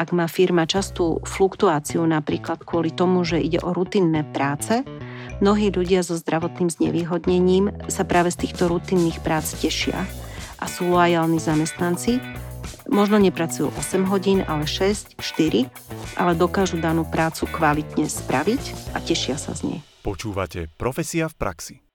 ak má firma častú fluktuáciu napríklad kvôli tomu, že ide o rutinné práce, mnohí ľudia so zdravotným znevýhodnením sa práve z týchto rutinných prác tešia a sú lojálni zamestnanci, možno nepracujú 8 hodín, ale 6, 4, ale dokážu danú prácu kvalitne spraviť a tešia sa z nej. Počúvate Profesia v praxi.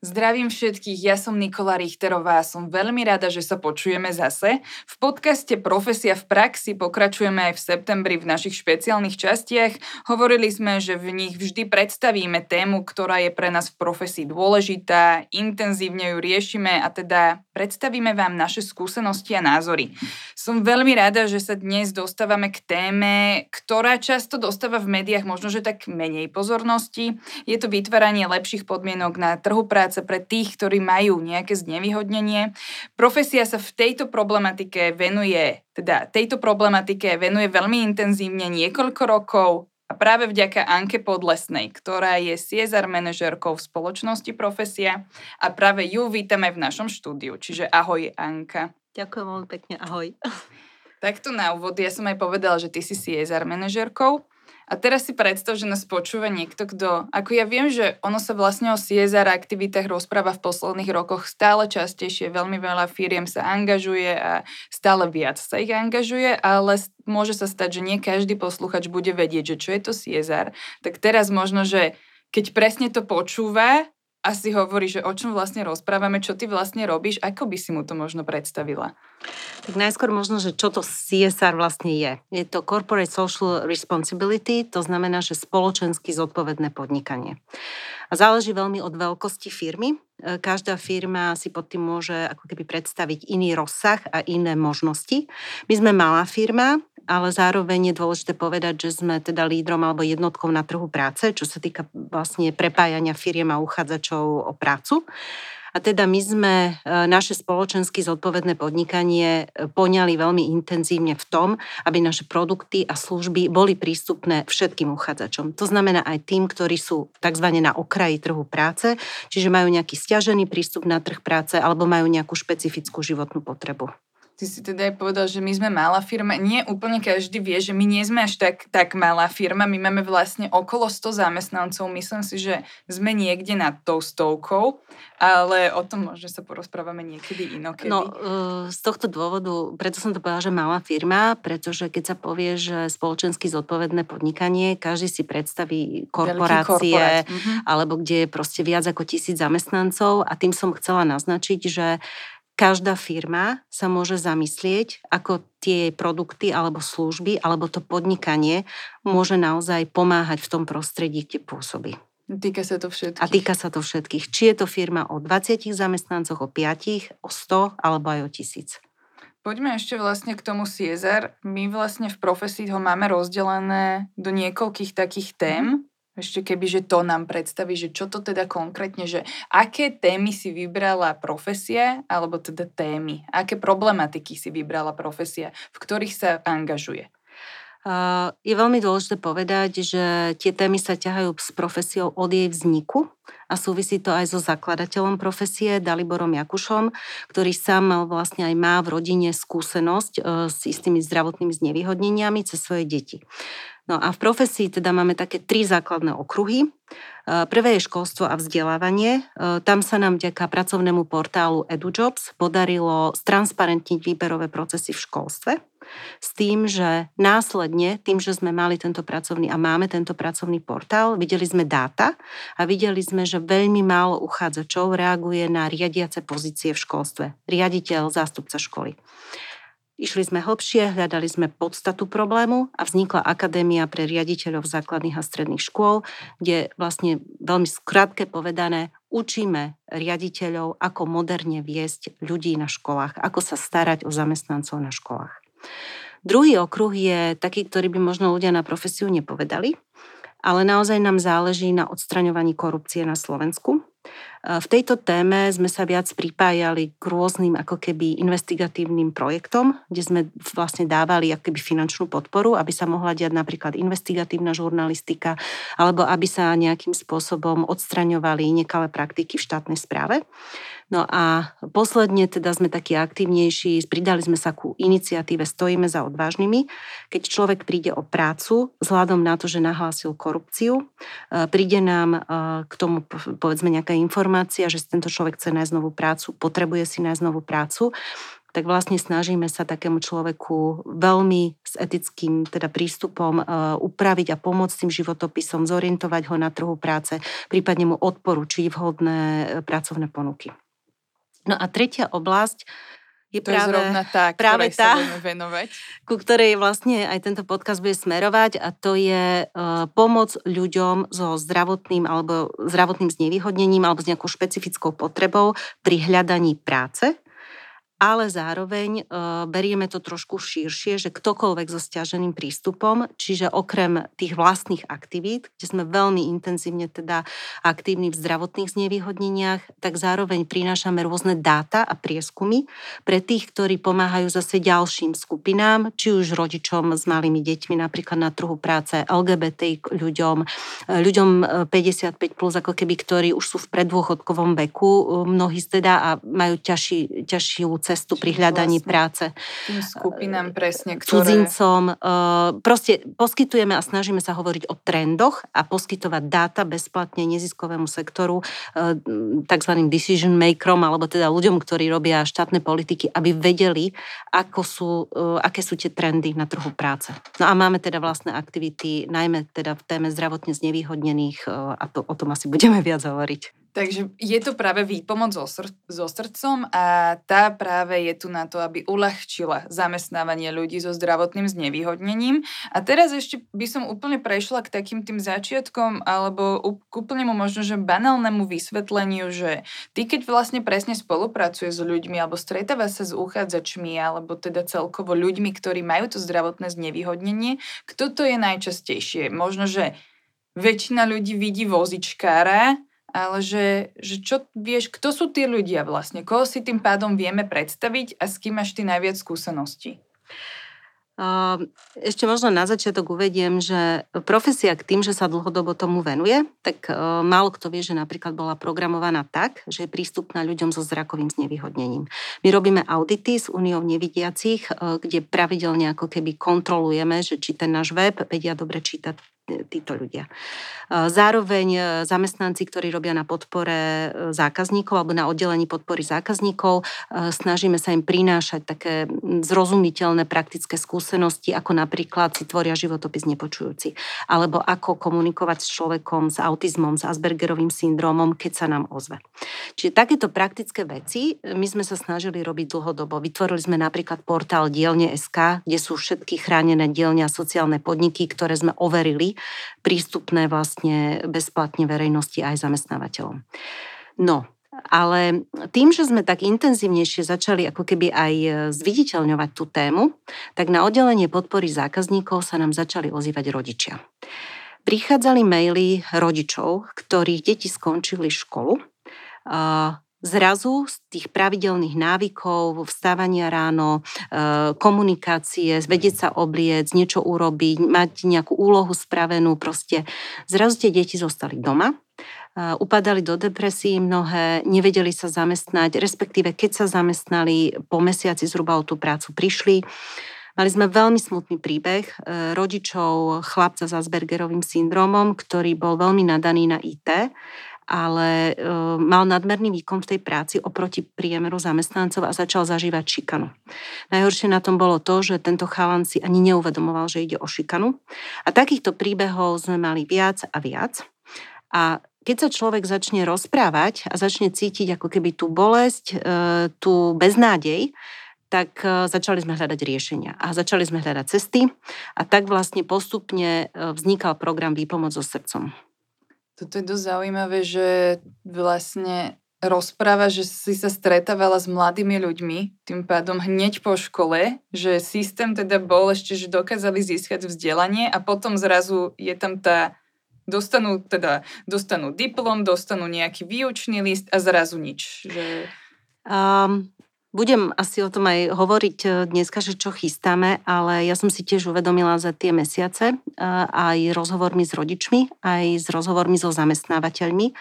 Zdravím všetkých, ja som Nikola Richterová a som veľmi rada, že sa počujeme zase. V podcaste Profesia v praxi pokračujeme aj v septembri v našich špeciálnych častiach. Hovorili sme, že v nich vždy predstavíme tému, ktorá je pre nás v profesii dôležitá, intenzívne ju riešime a teda predstavíme vám naše skúsenosti a názory. Som veľmi rada, že sa dnes dostávame k téme, ktorá často dostáva v médiách možno, že tak menej pozornosti. Je to vytváranie lepších podmienok na trhu práce práce pre tých, ktorí majú nejaké znevýhodnenie. Profesia sa v tejto problematike venuje, teda tejto problematike venuje veľmi intenzívne niekoľko rokov a práve vďaka Anke Podlesnej, ktorá je CSR manažerkou v spoločnosti Profesia a práve ju vítame v našom štúdiu. Čiže ahoj Anka. Ďakujem veľmi pekne, ahoj. Takto na úvod, ja som aj povedala, že ty si CSR manažerkou. A teraz si predstav, že nás počúva niekto, kto... Ako ja viem, že ono sa vlastne o CSR aktivitách rozpráva v posledných rokoch stále častejšie, veľmi veľa firiem sa angažuje a stále viac sa ich angažuje, ale môže sa stať, že nie každý posluchač bude vedieť, že čo je to CSR. Tak teraz možno, že keď presne to počúva a si hovorí, že o čom vlastne rozprávame, čo ty vlastne robíš, ako by si mu to možno predstavila? Tak najskôr možno, že čo to CSR vlastne je. Je to Corporate Social Responsibility, to znamená, že spoločensky zodpovedné podnikanie. A záleží veľmi od veľkosti firmy. E, každá firma si pod tým môže ako keby predstaviť iný rozsah a iné možnosti. My sme malá firma, ale zároveň je dôležité povedať, že sme teda lídrom alebo jednotkou na trhu práce, čo sa týka vlastne prepájania firiem a uchádzačov o prácu. A teda my sme e, naše spoločensky zodpovedné podnikanie e, poňali veľmi intenzívne v tom, aby naše produkty a služby boli prístupné všetkým uchádzačom. To znamená aj tým, ktorí sú tzv. na okraji trhu práce, čiže majú nejaký stiažený prístup na trh práce alebo majú nejakú špecifickú životnú potrebu. Ty si teda aj povedal, že my sme malá firma. Nie úplne každý vie, že my nie sme až tak, tak malá firma. My máme vlastne okolo 100 zamestnancov. Myslím si, že sme niekde nad tou stovkou, ale o tom možno sa porozprávame niekedy inokedy. No, z tohto dôvodu, preto som to povedala, že malá firma, pretože keď sa povie, že spoločensky zodpovedné podnikanie, každý si predstaví korporácie, mhm. alebo kde je proste viac ako tisíc zamestnancov a tým som chcela naznačiť, že každá firma sa môže zamyslieť, ako tie produkty alebo služby alebo to podnikanie môže naozaj pomáhať v tom prostredí, kde pôsobí. Týka sa to všetkých. A týka sa to všetkých. Či je to firma o 20 zamestnancoch, o 5, o 100 alebo aj o 1000. Poďme ešte vlastne k tomu CSR. My vlastne v profesii ho máme rozdelené do niekoľkých takých tém. Ešte keby, že to nám predstaví, že čo to teda konkrétne, že aké témy si vybrala profesia, alebo teda témy, aké problematiky si vybrala profesia, v ktorých sa angažuje. Je veľmi dôležité povedať, že tie témy sa ťahajú s profesiou od jej vzniku a súvisí to aj so zakladateľom profesie Daliborom Jakušom, ktorý sám mal vlastne aj má v rodine skúsenosť e, s istými zdravotnými znevýhodneniami cez svoje deti. No a v profesii teda máme také tri základné okruhy. E, prvé je školstvo a vzdelávanie. E, tam sa nám vďaka pracovnému portálu EduJobs podarilo stransparentniť výberové procesy v školstve s tým, že následne, tým, že sme mali tento pracovný a máme tento pracovný portál, videli sme dáta a videli sme, že veľmi málo uchádzačov reaguje na riadiace pozície v školstve. Riaditeľ, zástupca školy. Išli sme hlbšie, hľadali sme podstatu problému a vznikla Akadémia pre riaditeľov základných a stredných škôl, kde vlastne veľmi skrátke povedané učíme riaditeľov, ako moderne viesť ľudí na školách, ako sa starať o zamestnancov na školách. Druhý okruh je taký, ktorý by možno ľudia na profesiu nepovedali, ale naozaj nám záleží na odstraňovaní korupcie na Slovensku. V tejto téme sme sa viac pripájali k rôznym ako keby investigatívnym projektom, kde sme vlastne dávali ako keby finančnú podporu, aby sa mohla diať napríklad investigatívna žurnalistika, alebo aby sa nejakým spôsobom odstraňovali nekalé praktiky v štátnej správe. No a posledne teda sme takí aktívnejší, pridali sme sa ku iniciatíve Stojíme za odvážnymi. Keď človek príde o prácu, vzhľadom na to, že nahlásil korupciu, e, príde nám e, k tomu povedzme nejaká informácia, že tento človek chce nájsť novú prácu, potrebuje si nájsť novú prácu, tak vlastne snažíme sa takému človeku veľmi s etickým teda prístupom uh, upraviť a pomôcť tým životopisom, zorientovať ho na trhu práce, prípadne mu odporučiť vhodné pracovné ponuky. No a tretia oblasť je to práve, je zrovna tá, práve tá, venovať. ku ktorej vlastne aj tento podcast bude smerovať a to je uh, pomoc ľuďom so zdravotným alebo zdravotným znevýhodnením alebo s nejakou špecifickou potrebou pri hľadaní práce ale zároveň e, berieme to trošku širšie, že ktokoľvek so stiaženým prístupom, čiže okrem tých vlastných aktivít, kde sme veľmi intenzívne teda aktívni v zdravotných znevýhodneniach, tak zároveň prinášame rôzne dáta a prieskumy pre tých, ktorí pomáhajú zase ďalším skupinám, či už rodičom s malými deťmi, napríklad na trhu práce, LGBT ľuďom, e, ľuďom 55+, e, plus, ako keby, ktorí už sú v preddôchodkovom veku, mnohí teda a majú ťažší, ťažšiu cestu pri hľadaní vlastne práce. Tým skupinám presne, ktoré... Cudzincom. Eh, proste poskytujeme a snažíme sa hovoriť o trendoch a poskytovať dáta bezplatne neziskovému sektoru, eh, tzv. decision makerom, alebo teda ľuďom, ktorí robia štátne politiky, aby vedeli, ako sú, aké sú tie trendy na trhu práce. No a máme teda vlastné aktivity, najmä teda v téme zdravotne znevýhodnených a to, o tom asi budeme viac hovoriť. Takže je to práve výpomoc so, sr- so srdcom a tá práve je tu na to, aby uľahčila zamestnávanie ľudí so zdravotným znevýhodnením. A teraz ešte by som úplne prešla k takým tým začiatkom alebo k úplnemu možno, že banálnemu vysvetleniu, že ty keď vlastne presne spolupracuješ s ľuďmi alebo stretáva sa s uchádzačmi alebo teda celkovo ľuďmi, ktorí majú to zdravotné znevýhodnenie, kto to je najčastejšie? Možno, že väčšina ľudí vidí vozičkára, ale že, že čo vieš, kto sú tí ľudia vlastne, koho si tým pádom vieme predstaviť a s kým máš ty najviac skúseností? Ešte možno na začiatok uvediem, že profesia k tým, že sa dlhodobo tomu venuje, tak málo kto vie, že napríklad bola programovaná tak, že je prístupná ľuďom so zrakovým znevýhodnením. My robíme audity s Uniou nevidiacich, kde pravidelne ako keby kontrolujeme, že či ten náš web vedia dobre čítať títo ľudia. Zároveň e, zamestnanci, ktorí robia na podpore e, zákazníkov alebo na oddelení podpory zákazníkov, e, snažíme sa im prinášať také zrozumiteľné praktické skúsenosti, ako napríklad si tvoria životopis nepočujúci, alebo ako komunikovať s človekom s autizmom, s Aspergerovým syndromom, keď sa nám ozve. Čiže takéto praktické veci my sme sa snažili robiť dlhodobo. Vytvorili sme napríklad portál Dielne.sk, kde sú všetky chránené dielne a sociálne podniky, ktoré sme overili prístupné vlastne bezplatne verejnosti aj zamestnávateľom. No, ale tým, že sme tak intenzívnejšie začali ako keby aj zviditeľňovať tú tému, tak na oddelenie podpory zákazníkov sa nám začali ozývať rodičia. Prichádzali maily rodičov, ktorých deti skončili školu zrazu z tých pravidelných návykov, vstávania ráno, e, komunikácie, vedieť sa obliec, niečo urobiť, mať nejakú úlohu spravenú, proste zrazu tie deti zostali doma, e, upadali do depresí mnohé, nevedeli sa zamestnať, respektíve keď sa zamestnali, po mesiaci zhruba o tú prácu prišli. Mali sme veľmi smutný príbeh e, rodičov chlapca s Aspergerovým syndromom, ktorý bol veľmi nadaný na IT ale e, mal nadmerný výkon v tej práci oproti priemeru zamestnancov a začal zažívať šikanu. Najhoršie na tom bolo to, že tento chalan si ani neuvedomoval, že ide o šikanu. A takýchto príbehov sme mali viac a viac. A keď sa človek začne rozprávať a začne cítiť ako keby tú bolesť, e, tú beznádej, tak e, začali sme hľadať riešenia a začali sme hľadať cesty a tak vlastne postupne vznikal program Výpomoc so srdcom. Toto je dosť zaujímavé, že vlastne rozpráva, že si sa stretávala s mladými ľuďmi, tým pádom hneď po škole, že systém teda bol ešte, že dokázali získať vzdelanie a potom zrazu je tam tá dostanú, teda, dostanú diplom, dostanú nejaký výučný list a zrazu nič. Že... Um, budem asi o tom aj hovoriť e, dneska, že čo chystáme, ale ja som si tiež uvedomila za tie mesiace e, aj rozhovormi s rodičmi, aj s rozhovormi so zamestnávateľmi,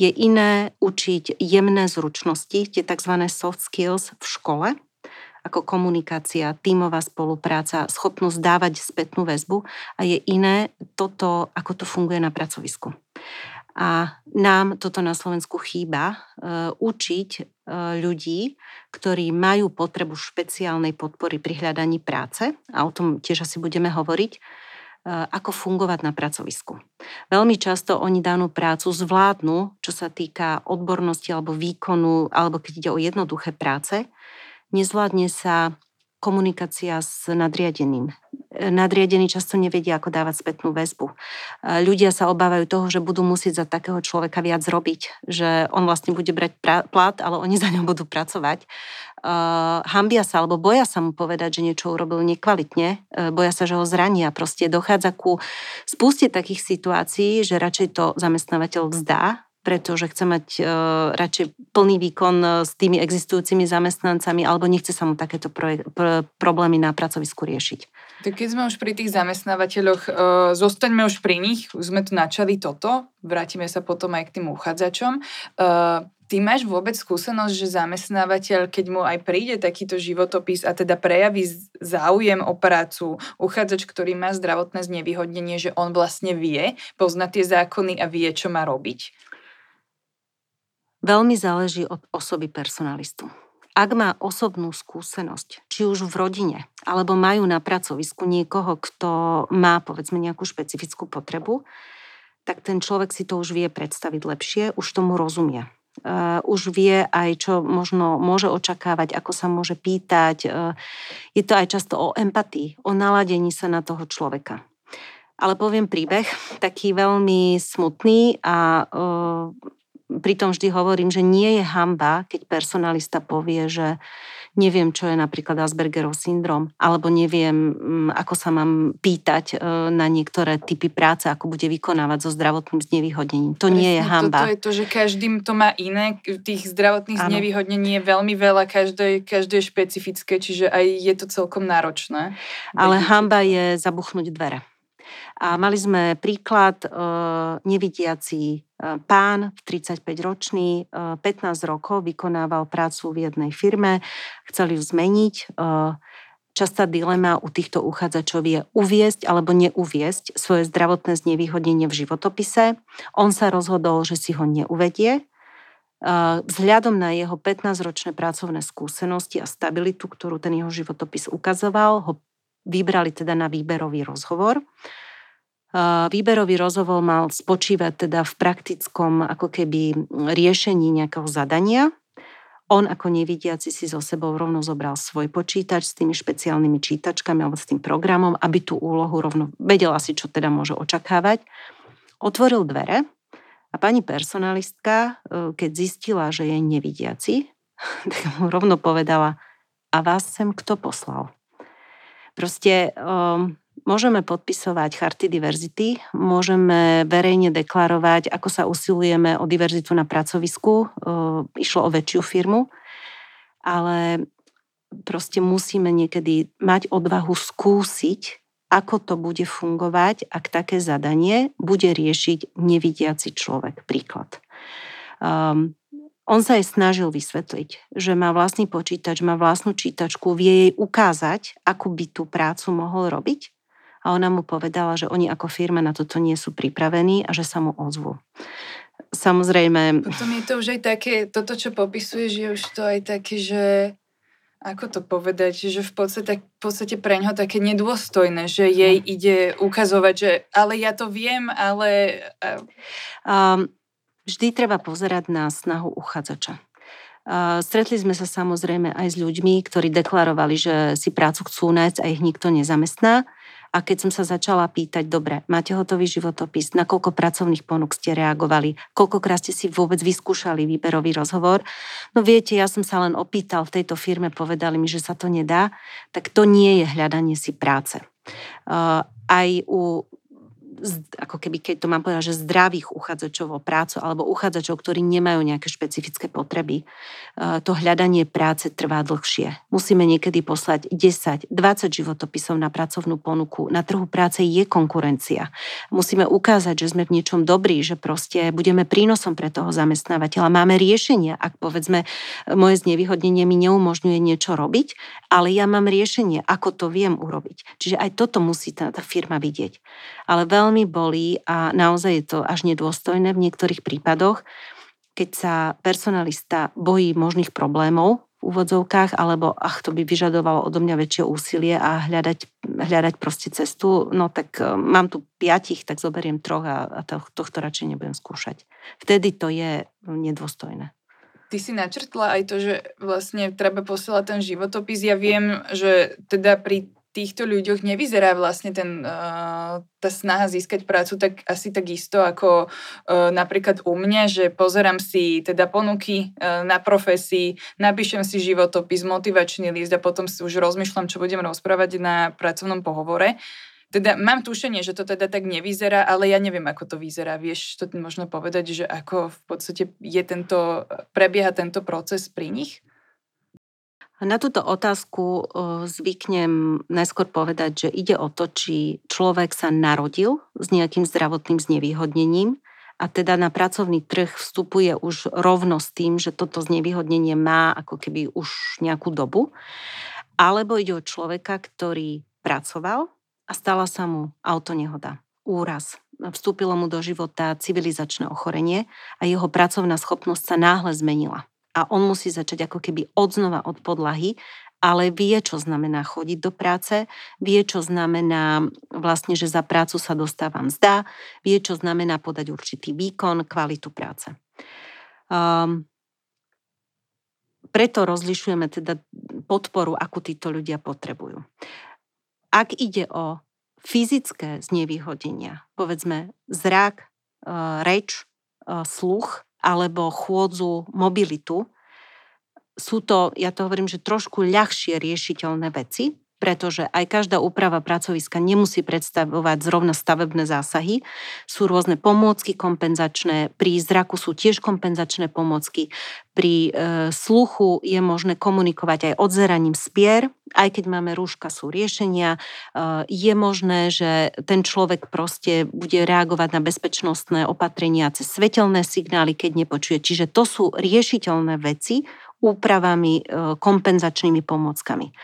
je iné učiť jemné zručnosti, tie tzv. soft skills v škole, ako komunikácia, tímová spolupráca, schopnosť dávať spätnú väzbu a je iné toto, ako to funguje na pracovisku. A nám toto na Slovensku chýba, uh, učiť uh, ľudí, ktorí majú potrebu špeciálnej podpory pri hľadaní práce, a o tom tiež asi budeme hovoriť, uh, ako fungovať na pracovisku. Veľmi často oni danú prácu zvládnu, čo sa týka odbornosti alebo výkonu, alebo keď ide o jednoduché práce, nezvládne sa komunikácia s nadriadeným. Nadriadení často nevedia, ako dávať spätnú väzbu. Ľudia sa obávajú toho, že budú musieť za takého človeka viac robiť, že on vlastne bude brať plat, ale oni za ňom budú pracovať. Uh, hambia sa alebo boja sa mu povedať, že niečo urobil nekvalitne, boja sa, že ho zrania. Proste dochádza ku spuste takých situácií, že radšej to zamestnávateľ vzdá, pretože chce mať uh, radšej plný výkon uh, s tými existujúcimi zamestnancami alebo nechce sa mu takéto proje- pr- problémy na pracovisku riešiť. Tak keď sme už pri tých zamestnávateľoch, uh, zostaňme už pri nich, už sme tu načali toto, vrátime sa potom aj k tým uchádzačom. Uh, Ty máš vôbec skúsenosť, že zamestnávateľ, keď mu aj príde takýto životopis a teda prejaví záujem o prácu, uchádzač, ktorý má zdravotné znevýhodnenie, že on vlastne vie, pozná tie zákony a vie, čo má robiť? Veľmi záleží od osoby personalistu. Ak má osobnú skúsenosť, či už v rodine, alebo majú na pracovisku niekoho, kto má povedzme nejakú špecifickú potrebu, tak ten človek si to už vie predstaviť lepšie, už tomu rozumie. Uh, už vie aj, čo možno môže očakávať, ako sa môže pýtať. Uh, je to aj často o empatii, o naladení sa na toho človeka. Ale poviem príbeh, taký veľmi smutný a uh, pritom vždy hovorím, že nie je hamba, keď personalista povie, že neviem, čo je napríklad Aspergerov syndrom, alebo neviem, mm, ako sa mám pýtať e, na niektoré typy práce, ako bude vykonávať so zdravotným znevýhodnením. To Presne, nie je hamba. To je to, že každým to má iné. Tých zdravotných ano. znevýhodnení je veľmi veľa, každé, každé je špecifické, čiže aj je to celkom náročné. Ale hamba je zabuchnúť dvere. A mali sme príklad e, nevidiaci e, pán, 35-ročný, e, 15 rokov vykonával prácu v jednej firme, chceli ju zmeniť. E, častá dilema u týchto uchádzačov je uviesť alebo neuviesť svoje zdravotné znevýhodnenie v životopise. On sa rozhodol, že si ho neuvedie, e, Vzhľadom na jeho 15-ročné pracovné skúsenosti a stabilitu, ktorú ten jeho životopis ukazoval, ho vybrali teda na výberový rozhovor. Výberový rozhovor mal spočívať teda v praktickom ako keby riešení nejakého zadania. On ako nevidiaci si so sebou rovno zobral svoj počítač s tými špeciálnymi čítačkami alebo s tým programom, aby tú úlohu rovno vedela si, čo teda môže očakávať. Otvoril dvere a pani personalistka, e, keď zistila, že je nevidiaci, tak mu rovno povedala, a vás sem kto poslal? Proste um, Môžeme podpisovať charty diverzity, môžeme verejne deklarovať, ako sa usilujeme o diverzitu na pracovisku. Išlo o väčšiu firmu, ale proste musíme niekedy mať odvahu skúsiť, ako to bude fungovať, ak také zadanie bude riešiť nevidiaci človek. Príklad. Um, on sa jej snažil vysvetliť, že má vlastný počítač, má vlastnú čítačku, vie jej ukázať, ako by tú prácu mohol robiť a ona mu povedala, že oni ako firma na toto nie sú pripravení a že sa mu ozvú. Samozrejme... Potom je to už aj také, toto, čo popisuješ, je už to aj také, že ako to povedať, že v podstate, v podstate pre ňo také nedôstojné, že jej hm. ide ukazovať, že ale ja to viem, ale... Um, vždy treba pozerať na snahu uchádzača. Stretli sme sa samozrejme aj s ľuďmi, ktorí deklarovali, že si prácu chcú nájsť a ich nikto nezamestná. A keď som sa začala pýtať, dobre, máte hotový životopis, na koľko pracovných ponúk ste reagovali, koľkokrát ste si vôbec vyskúšali výberový rozhovor, no viete, ja som sa len opýtal, v tejto firme povedali mi, že sa to nedá, tak to nie je hľadanie si práce. Aj u ako keby, keď to mám povedať, že zdravých uchádzačov o prácu alebo uchádzačov, ktorí nemajú nejaké špecifické potreby. To hľadanie práce trvá dlhšie. Musíme niekedy poslať 10, 20 životopisov na pracovnú ponuku. Na trhu práce je konkurencia. Musíme ukázať, že sme v niečom dobrí, že proste budeme prínosom pre toho zamestnávateľa. Máme riešenia, ak povedzme moje znevýhodnenie mi neumožňuje niečo robiť, ale ja mám riešenie, ako to viem urobiť. Čiže aj toto musí tá, tá firma vidieť. Ale veľmi bolí a naozaj je to až nedôstojné v niektorých prípadoch, keď sa personalista bojí možných problémov v úvodzovkách, alebo ach, to by vyžadovalo odo mňa väčšie úsilie a hľadať, hľadať proste cestu, no tak e, mám tu piatich, tak zoberiem troch a, a to, tohto radšej nebudem skúšať. Vtedy to je nedôstojné. Ty si načrtla aj to, že vlastne treba posielať ten životopis. Ja viem, že teda pri týchto ľuďoch nevyzerá vlastne ten, uh, tá snaha získať prácu tak asi tak isto ako uh, napríklad u mňa, že pozerám si teda ponuky uh, na profesii, napíšem si životopis, motivačný list a potom si už rozmýšľam, čo budem rozprávať na pracovnom pohovore. Teda mám tušenie, že to teda tak nevyzerá, ale ja neviem, ako to vyzerá. Vieš to možno povedať, že ako v podstate je tento, prebieha tento proces pri nich? Na túto otázku zvyknem najskôr povedať, že ide o to, či človek sa narodil s nejakým zdravotným znevýhodnením a teda na pracovný trh vstupuje už rovno s tým, že toto znevýhodnenie má ako keby už nejakú dobu. Alebo ide o človeka, ktorý pracoval a stala sa mu autonehoda, úraz. Vstúpilo mu do života civilizačné ochorenie a jeho pracovná schopnosť sa náhle zmenila. A on musí začať ako keby odznova od podlahy, ale vie, čo znamená chodiť do práce, vie, čo znamená vlastne, že za prácu sa dostávam mzda, vie, čo znamená podať určitý výkon, kvalitu práce. Um, preto rozlišujeme teda podporu, akú títo ľudia potrebujú. Ak ide o fyzické znevýhodenia, povedzme zrak, reč, sluch alebo chôdzu, mobilitu, sú to, ja to hovorím, že trošku ľahšie riešiteľné veci, pretože aj každá úprava pracoviska nemusí predstavovať zrovna stavebné zásahy. Sú rôzne pomôcky kompenzačné, pri zraku sú tiež kompenzačné pomôcky, pri e, sluchu je možné komunikovať aj odzeraním spier, aj keď máme rúška, sú riešenia. E, je možné, že ten človek proste bude reagovať na bezpečnostné opatrenia cez svetelné signály, keď nepočuje. Čiže to sú riešiteľné veci úpravami, e, kompenzačnými pomôckami.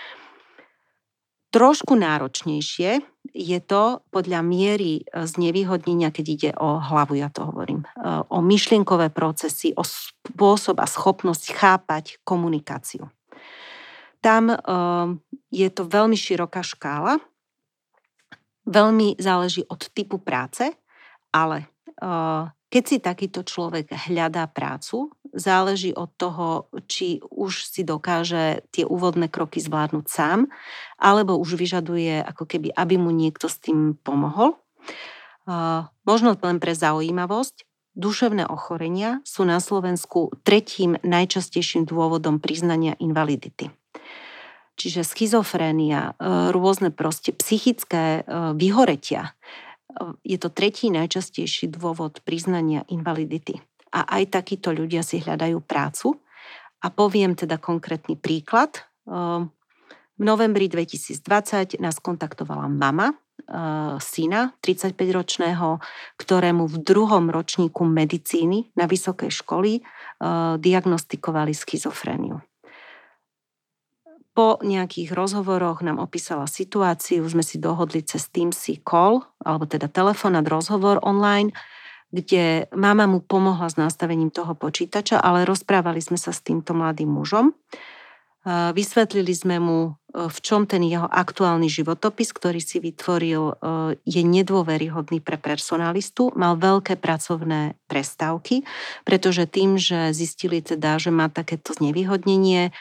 Trošku náročnejšie je to podľa miery e, znevýhodnenia, keď ide o hlavu, ja to hovorím, e, o myšlienkové procesy, o spôsob a schopnosť chápať komunikáciu. Tam e, je to veľmi široká škála, veľmi záleží od typu práce, ale keď si takýto človek hľadá prácu, záleží od toho, či už si dokáže tie úvodné kroky zvládnuť sám, alebo už vyžaduje ako keby, aby mu niekto s tým pomohol. Možno len pre zaujímavosť, duševné ochorenia sú na Slovensku tretím najčastejším dôvodom priznania invalidity. Čiže schizofrénia, e, rôzne proste psychické e, vyhoretia, e, je to tretí najčastejší dôvod priznania invalidity a aj takíto ľudia si hľadajú prácu. A poviem teda konkrétny príklad. Ehm, v novembri 2020 nás kontaktovala mama ehm, syna 35-ročného, ktorému v druhom ročníku medicíny na vysokej školy ehm, diagnostikovali schizofréniu. Po nejakých rozhovoroch nám opísala situáciu, sme si dohodli cez Teamsy call, alebo teda telefonát, rozhovor online, kde mama mu pomohla s nastavením toho počítača, ale rozprávali sme sa s týmto mladým mužom. Vysvetlili sme mu, e, v čom ten jeho aktuálny životopis, ktorý si vytvoril, e, je nedôveryhodný pre personalistu. Mal veľké pracovné prestávky, pretože tým, že zistili teda, že má takéto znevýhodnenie,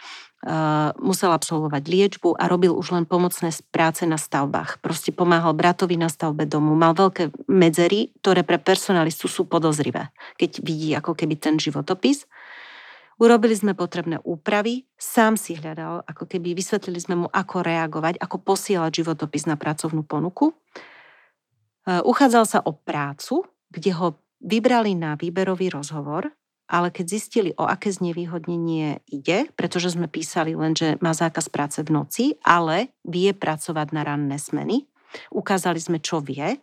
musel absolvovať liečbu a robil už len pomocné práce na stavbách. Proste pomáhal bratovi na stavbe domu. Mal veľké medzery, ktoré pre personalistu sú podozrivé, keď vidí ako keby ten životopis. Urobili sme potrebné úpravy, sám si hľadal, ako keby vysvetlili sme mu, ako reagovať, ako posielať životopis na pracovnú ponuku. Uchádzal sa o prácu, kde ho vybrali na výberový rozhovor, ale keď zistili, o aké znevýhodnenie ide, pretože sme písali len, že má zákaz práce v noci, ale vie pracovať na ranné smeny, ukázali sme, čo vie,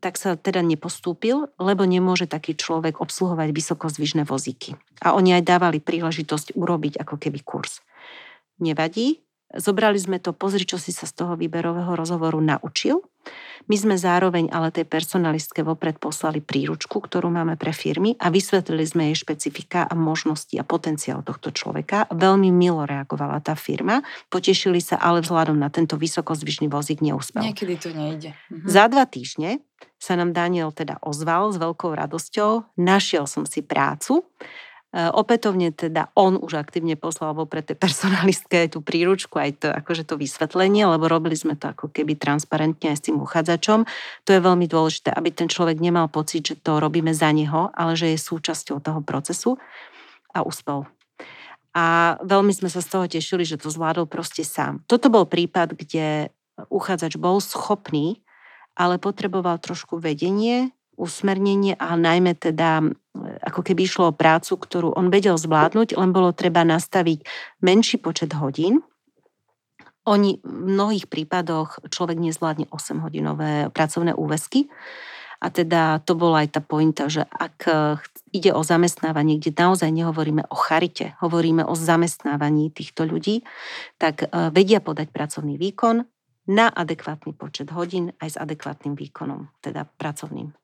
tak sa teda nepostúpil, lebo nemôže taký človek obsluhovať vysokozvyžné vozíky. A oni aj dávali príležitosť urobiť ako keby kurz. Nevadí, Zobrali sme to, pozri, čo si sa z toho výberového rozhovoru naučil. My sme zároveň ale tej personalistke vopred poslali príručku, ktorú máme pre firmy a vysvetlili sme jej špecifika a možnosti a potenciál tohto človeka. Veľmi milo reagovala tá firma. Potešili sa, ale vzhľadom na tento vysokozvyšný vozík neúspel. Niekedy to nejde. Mhm. Za dva týždne sa nám Daniel teda ozval s veľkou radosťou. Našiel som si prácu opätovne teda on už aktívne poslal pre tej personalistke aj tú príručku, aj to, akože to vysvetlenie, lebo robili sme to ako keby transparentne aj s tým uchádzačom. To je veľmi dôležité, aby ten človek nemal pocit, že to robíme za neho, ale že je súčasťou toho procesu a uspel. A veľmi sme sa z toho tešili, že to zvládol proste sám. Toto bol prípad, kde uchádzač bol schopný, ale potreboval trošku vedenie, usmernenie a najmä teda ako keby išlo o prácu, ktorú on vedel zvládnuť, len bolo treba nastaviť menší počet hodín. Oni v mnohých prípadoch človek nezvládne 8-hodinové pracovné úvesky. A teda to bola aj tá pointa, že ak ide o zamestnávanie, kde naozaj nehovoríme o charite, hovoríme o zamestnávaní týchto ľudí, tak e, vedia podať pracovný výkon na adekvátny počet hodín aj s adekvátnym výkonom, teda pracovným.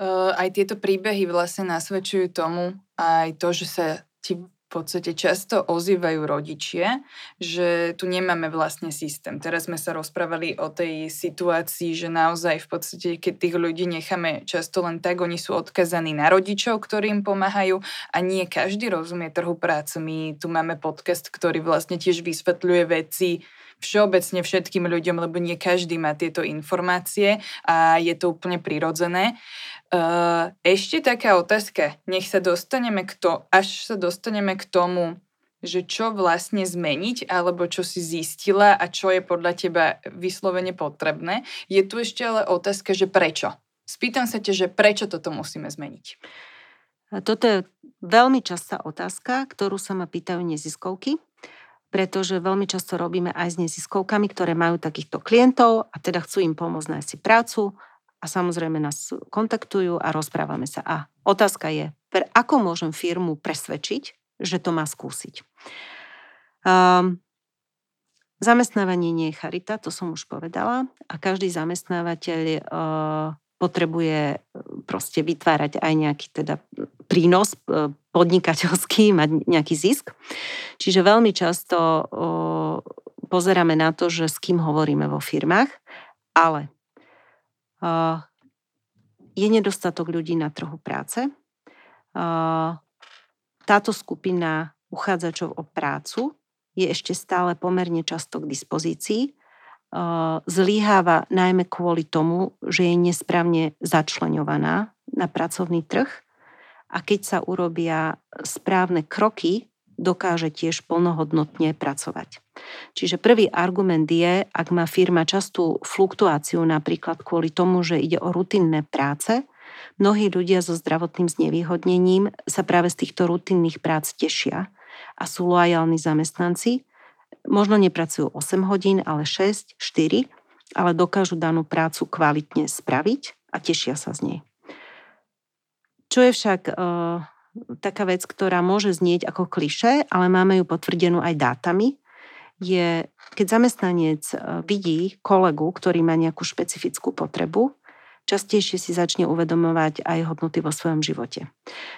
Uh, aj tieto príbehy vlastne nasvedčujú tomu aj to, že sa ti v podstate často ozývajú rodičia, že tu nemáme vlastne systém. Teraz sme sa rozprávali o tej situácii, že naozaj v podstate, keď tých ľudí necháme často len tak, oni sú odkazaní na rodičov, ktorí im pomáhajú a nie každý rozumie trhu práce. My tu máme podcast, ktorý vlastne tiež vysvetľuje veci, všeobecne všetkým ľuďom, lebo nie každý má tieto informácie a je to úplne prirodzené. Uh, ešte taká otázka, nech sa dostaneme k to, až sa dostaneme k tomu, že čo vlastne zmeniť, alebo čo si zistila a čo je podľa teba vyslovene potrebné. Je tu ešte ale otázka, že prečo? Spýtam sa ťa, že prečo toto musíme zmeniť? Toto je veľmi častá otázka, ktorú sa ma pýtajú neziskovky pretože veľmi často robíme aj s neziskovkami, ktoré majú takýchto klientov a teda chcú im pomôcť nájsť si prácu a samozrejme nás kontaktujú a rozprávame sa. A otázka je, ako môžem firmu presvedčiť, že to má skúsiť. Um, zamestnávanie nie je charita, to som už povedala a každý zamestnávateľ uh, potrebuje proste vytvárať aj nejaký teda prínos uh, podnikateľský, mať nejaký zisk. Čiže veľmi často pozeráme na to, že s kým hovoríme vo firmách, ale o, je nedostatok ľudí na trhu práce. Táto skupina uchádzačov o prácu je ešte stále pomerne často k dispozícii. Zlíháva najmä kvôli tomu, že je nesprávne začleňovaná na pracovný trh a keď sa urobia správne kroky, dokáže tiež plnohodnotne pracovať. Čiže prvý argument je, ak má firma častú fluktuáciu napríklad kvôli tomu, že ide o rutinné práce, mnohí ľudia so zdravotným znevýhodnením sa práve z týchto rutinných prác tešia a sú lojálni zamestnanci. Možno nepracujú 8 hodín, ale 6, 4, ale dokážu danú prácu kvalitne spraviť a tešia sa z nej. Čo je však uh, taká vec, ktorá môže znieť ako kliše, ale máme ju potvrdenú aj dátami, je, keď zamestnanec uh, vidí kolegu, ktorý má nejakú špecifickú potrebu, častejšie si začne uvedomovať aj hodnoty vo svojom živote.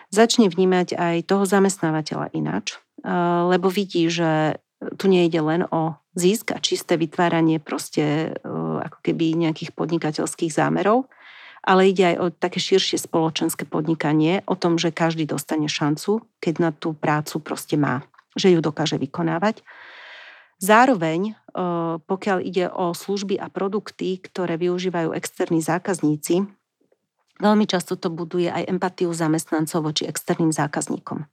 Začne vnímať aj toho zamestnávateľa ináč, uh, lebo vidí, že tu nejde len o zisk a čisté vytváranie proste ako keby nejakých podnikateľských zámerov, ale ide aj o také širšie spoločenské podnikanie, o tom, že každý dostane šancu, keď na tú prácu proste má, že ju dokáže vykonávať. Zároveň, pokiaľ ide o služby a produkty, ktoré využívajú externí zákazníci, veľmi často to buduje aj empatiu zamestnancov voči externým zákazníkom.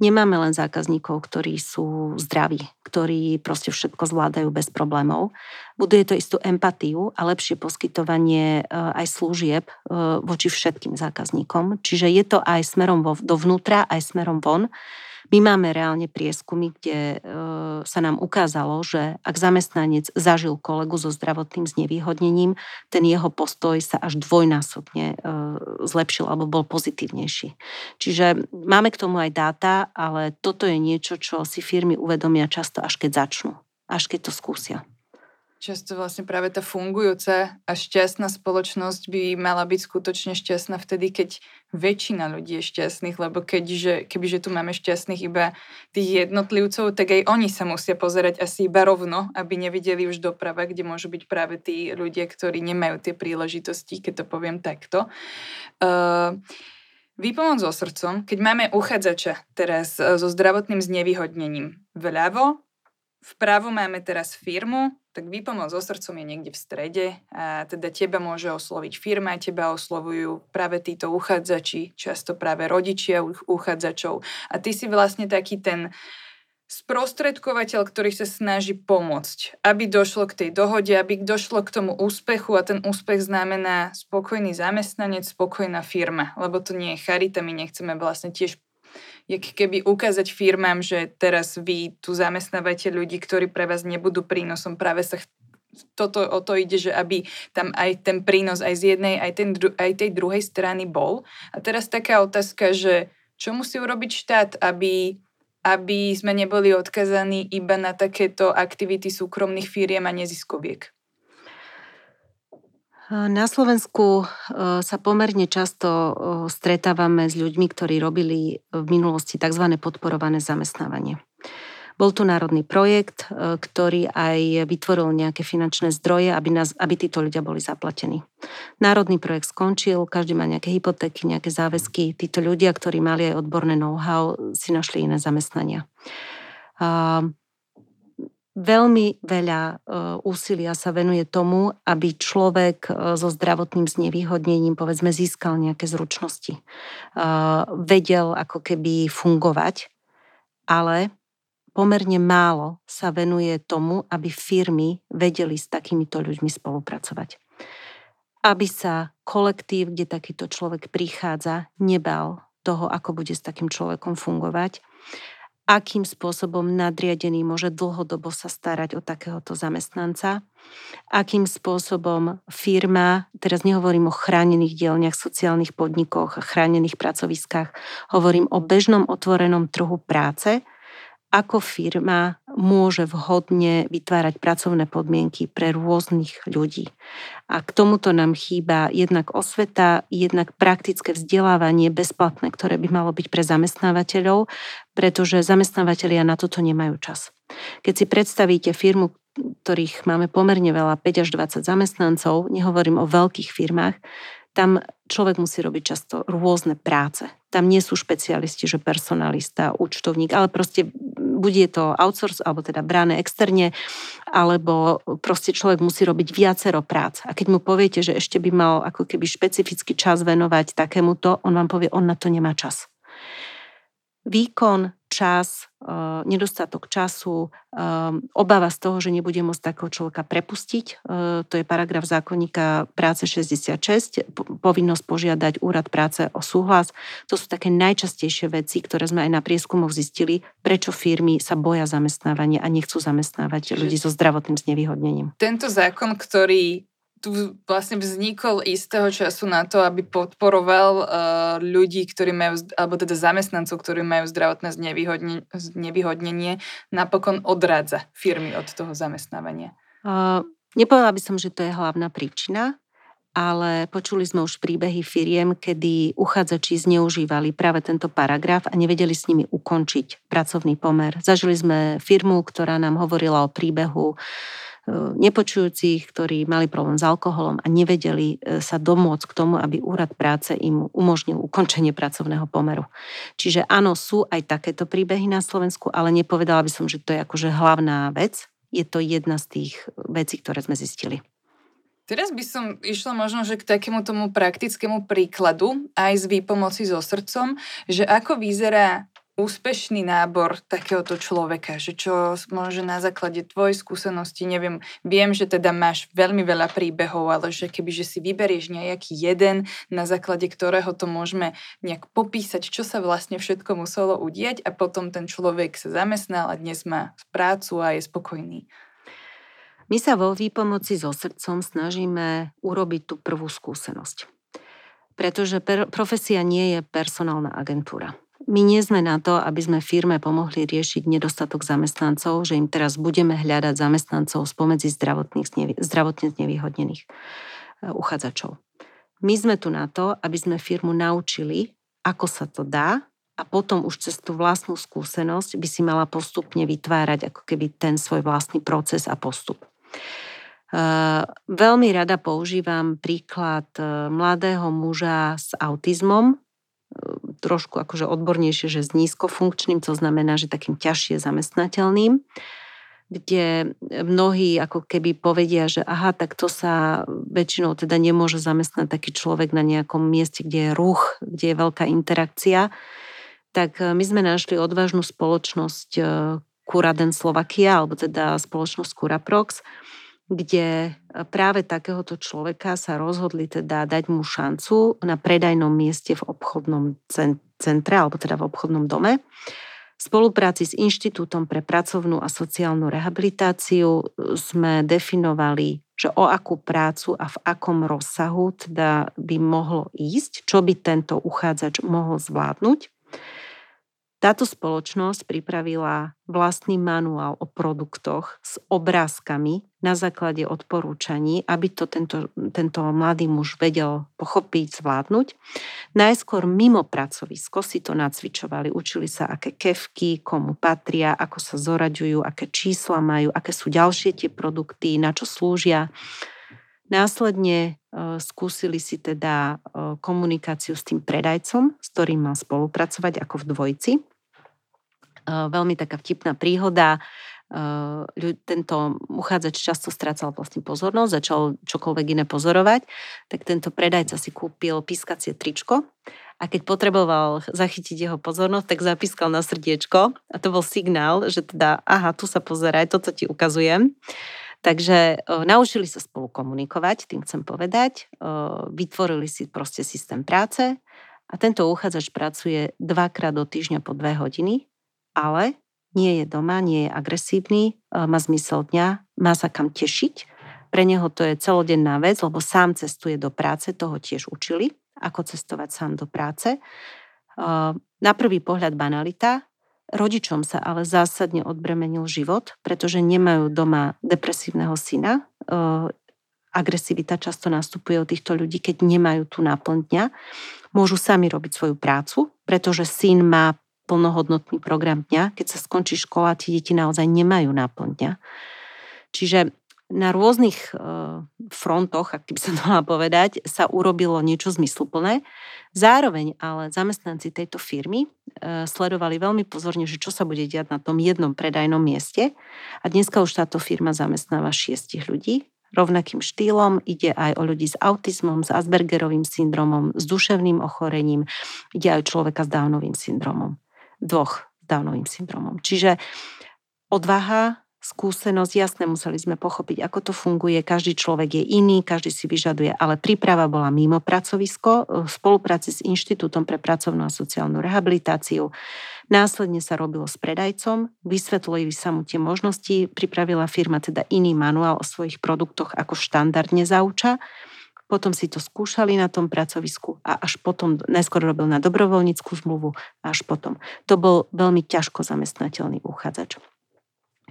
Nemáme len zákazníkov, ktorí sú zdraví, ktorí proste všetko zvládajú bez problémov. Buduje to istú empatiu a lepšie poskytovanie e, aj služieb e, voči všetkým zákazníkom. Čiže je to aj smerom dovnútra, aj smerom von. My máme reálne prieskumy, kde e, sa nám ukázalo, že ak zamestnanec zažil kolegu so zdravotným znevýhodnením, ten jeho postoj sa až dvojnásobne e, zlepšil alebo bol pozitívnejší. Čiže máme k tomu aj dáta, ale toto je niečo, čo si firmy uvedomia často až keď začnú, až keď to skúsia často vlastne práve tá fungujúca a šťastná spoločnosť by mala byť skutočne šťastná vtedy, keď väčšina ľudí je šťastných, lebo keďže, kebyže tu máme šťastných iba tých jednotlivcov, tak aj oni sa musia pozerať asi iba rovno, aby nevideli už doprava, kde môžu byť práve tí ľudia, ktorí nemajú tie príležitosti, keď to poviem takto. Uh, Výpomoc so srdcom, keď máme uchádzača teraz e, so zdravotným znevýhodnením vľavo, Vpravo máme teraz firmu, tak výpomoc so srdcom je niekde v strede a teda teba môže osloviť firma, teba oslovujú práve títo uchádzači, často práve rodičia uchádzačov. A ty si vlastne taký ten sprostredkovateľ, ktorý sa snaží pomôcť, aby došlo k tej dohode, aby došlo k tomu úspechu a ten úspech znamená spokojný zamestnanec, spokojná firma, lebo to nie je charita, my nechceme vlastne tiež jak keby ukázať firmám, že teraz vy tu zamestnávate ľudí, ktorí pre vás nebudú prínosom. Práve sa toto o to ide, že aby tam aj ten prínos aj z jednej, aj, ten, aj tej druhej strany bol. A teraz taká otázka, že čo musí urobiť štát, aby, aby sme neboli odkazaní iba na takéto aktivity súkromných firiem a neziskoviek? Na Slovensku sa pomerne často stretávame s ľuďmi, ktorí robili v minulosti tzv. podporované zamestnávanie. Bol tu národný projekt, ktorý aj vytvoril nejaké finančné zdroje, aby, nás, aby títo ľudia boli zaplatení. Národný projekt skončil, každý má nejaké hypotéky, nejaké záväzky. Títo ľudia, ktorí mali aj odborné know-how, si našli iné zamestnania veľmi veľa e, úsilia sa venuje tomu, aby človek e, so zdravotným znevýhodnením povedzme získal nejaké zručnosti. E, vedel ako keby fungovať, ale pomerne málo sa venuje tomu, aby firmy vedeli s takýmito ľuďmi spolupracovať. Aby sa kolektív, kde takýto človek prichádza, nebal toho, ako bude s takým človekom fungovať akým spôsobom nadriadený môže dlhodobo sa starať o takéhoto zamestnanca, akým spôsobom firma, teraz nehovorím o chránených dielniach, sociálnych podnikoch, chránených pracoviskách, hovorím o bežnom otvorenom trhu práce, ako firma môže vhodne vytvárať pracovné podmienky pre rôznych ľudí. A k tomuto nám chýba jednak osveta, jednak praktické vzdelávanie bezplatné, ktoré by malo byť pre zamestnávateľov, pretože zamestnávateľia na toto nemajú čas. Keď si predstavíte firmu, ktorých máme pomerne veľa, 5 až 20 zamestnancov, nehovorím o veľkých firmách, tam človek musí robiť často rôzne práce. Tam nie sú špecialisti, že personalista, účtovník, ale proste bude to outsource, alebo teda bráne externe, alebo proste človek musí robiť viacero prác. A keď mu poviete, že ešte by mal ako keby špecifický čas venovať takémuto, on vám povie, on na to nemá čas. Výkon čas, eh, nedostatok času, eh, obava z toho, že nebude môcť takého človeka prepustiť. Eh, to je paragraf zákonníka práce 66, povinnosť požiadať úrad práce o súhlas. To sú také najčastejšie veci, ktoré sme aj na prieskumoch zistili, prečo firmy sa boja zamestnávania a nechcú zamestnávať ľudí so zdravotným znevýhodnením. Tento zákon, ktorý tu vlastne vznikol istého času na to, aby podporoval uh, ľudí, ktorí majú, alebo teda zamestnancov, ktorí majú zdravotné znevýhodnenie, napokon odrádza firmy od toho zamestnávania. Uh, nepovedala by som, že to je hlavná príčina, ale počuli sme už príbehy firiem, kedy uchádzači zneužívali práve tento paragraf a nevedeli s nimi ukončiť pracovný pomer. Zažili sme firmu, ktorá nám hovorila o príbehu nepočujúcich, ktorí mali problém s alkoholom a nevedeli e, sa domôcť k tomu, aby úrad práce im umožnil ukončenie pracovného pomeru. Čiže áno, sú aj takéto príbehy na Slovensku, ale nepovedala by som, že to je akože hlavná vec. Je to jedna z tých vecí, ktoré sme zistili. Teraz by som išla možno že k takému tomu praktickému príkladu aj z výpomoci so srdcom, že ako vyzerá úspešný nábor takéhoto človeka, že čo môže na základe tvojej skúsenosti, neviem, viem, že teda máš veľmi veľa príbehov, ale že keby, že si vyberieš nejaký jeden, na základe ktorého to môžeme nejak popísať, čo sa vlastne všetko muselo udieť a potom ten človek sa zamestnal a dnes má prácu a je spokojný. My sa vo výpomoci so srdcom snažíme urobiť tú prvú skúsenosť. Pretože per, profesia nie je personálna agentúra. My nie sme na to, aby sme firme pomohli riešiť nedostatok zamestnancov, že im teraz budeme hľadať zamestnancov spomedzi zdravotne znevýhodnených e, uchádzačov. My sme tu na to, aby sme firmu naučili, ako sa to dá a potom už cez tú vlastnú skúsenosť by si mala postupne vytvárať ako keby ten svoj vlastný proces a postup. Uh, veľmi rada používam príklad uh, mladého muža s autizmom, trošku akože odbornejšie, že s nízkofunkčným, to znamená, že takým ťažšie zamestnateľným, kde mnohí ako keby povedia, že aha, tak to sa väčšinou teda nemôže zamestnať taký človek na nejakom mieste, kde je ruch, kde je veľká interakcia. Tak e, my sme našli odvážnu spoločnosť e, Kuraden Slovakia, alebo teda spoločnosť Kuraprox, kde e, práve takéhoto človeka sa rozhodli teda dať mu šancu na predajnom mieste v obchodnom centre, alebo teda v obchodnom dome. V spolupráci s Inštitútom pre pracovnú a sociálnu rehabilitáciu e, sme definovali, že o akú prácu a v akom rozsahu teda by mohlo ísť, čo by tento uchádzač mohol zvládnuť. Táto spoločnosť pripravila vlastný manuál o produktoch s obrázkami na základe odporúčaní, aby to tento, tento mladý muž vedel pochopiť, zvládnuť. Najskôr mimo pracovisko si to nacvičovali, učili sa, aké kevky, komu patria, ako sa zoraďujú, aké čísla majú, aké sú ďalšie tie produkty, na čo slúžia. Následne e, skúsili si teda e, komunikáciu s tým predajcom, s ktorým mal spolupracovať ako v dvojci veľmi taká vtipná príhoda. Tento uchádzač často strácal vlastne pozornosť, začal čokoľvek iné pozorovať, tak tento predajca si kúpil pískacie tričko a keď potreboval zachytiť jeho pozornosť, tak zapískal na srdiečko a to bol signál, že teda, aha, tu sa pozeraj, toto ti ukazujem. Takže o, naučili sa spolu komunikovať, tým chcem povedať. O, vytvorili si proste systém práce a tento uchádzač pracuje dvakrát do týždňa po dve hodiny ale nie je doma, nie je agresívny, e, má zmysel dňa, má sa kam tešiť. Pre neho to je celodenná vec, lebo sám cestuje do práce, toho tiež učili, ako cestovať sám do práce. E, na prvý pohľad banalita, rodičom sa ale zásadne odbremenil život, pretože nemajú doma depresívneho syna. E, agresivita často nastupuje u týchto ľudí, keď nemajú tú náplň dňa. Môžu sami robiť svoju prácu, pretože syn má plnohodnotný program dňa. Keď sa skončí škola, tie deti naozaj nemajú náplň dňa. Čiže na rôznych e, frontoch, ak by sa to mala povedať, sa urobilo niečo zmysluplné. Zároveň ale zamestnanci tejto firmy e, sledovali veľmi pozorne, že čo sa bude diať na tom jednom predajnom mieste. A dneska už táto firma zamestnáva šiestich ľudí. Rovnakým štýlom ide aj o ľudí s autizmom, s Aspergerovým syndromom, s duševným ochorením, ide aj o človeka s Downovým syndromom dvoch Downovým syndromom. Čiže odvaha, skúsenosť, jasné, museli sme pochopiť, ako to funguje, každý človek je iný, každý si vyžaduje, ale príprava bola mimo pracovisko v spolupráci s Inštitútom pre pracovnú a sociálnu rehabilitáciu. Následne sa robilo s predajcom, vysvetlili sa mu tie možnosti, pripravila firma teda iný manuál o svojich produktoch, ako štandardne zauča potom si to skúšali na tom pracovisku a až potom, najskôr robil na dobrovoľníckú zmluvu a až potom. To bol veľmi ťažko zamestnateľný uchádzač.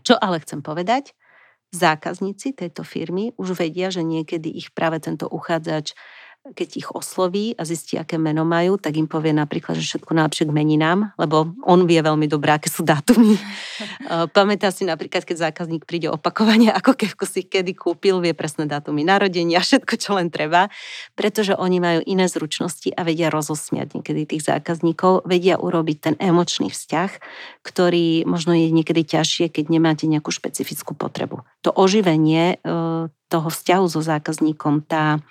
Čo ale chcem povedať? Zákazníci tejto firmy už vedia, že niekedy ich práve tento uchádzač keď ich osloví a zistí, aké meno majú, tak im povie napríklad, že všetko najlepšie k meninám, lebo on vie veľmi dobré, aké sú dátumy. Pamätá si napríklad, keď zákazník príde opakovane, ako kevko si kedy kúpil, vie presné dátumy narodenia, všetko, čo len treba, pretože oni majú iné zručnosti a vedia rozosmiať niekedy tých zákazníkov, vedia urobiť ten emočný vzťah, ktorý možno je niekedy ťažšie, keď nemáte nejakú špecifickú potrebu. To oživenie e, toho vzťahu so zákazníkom, tá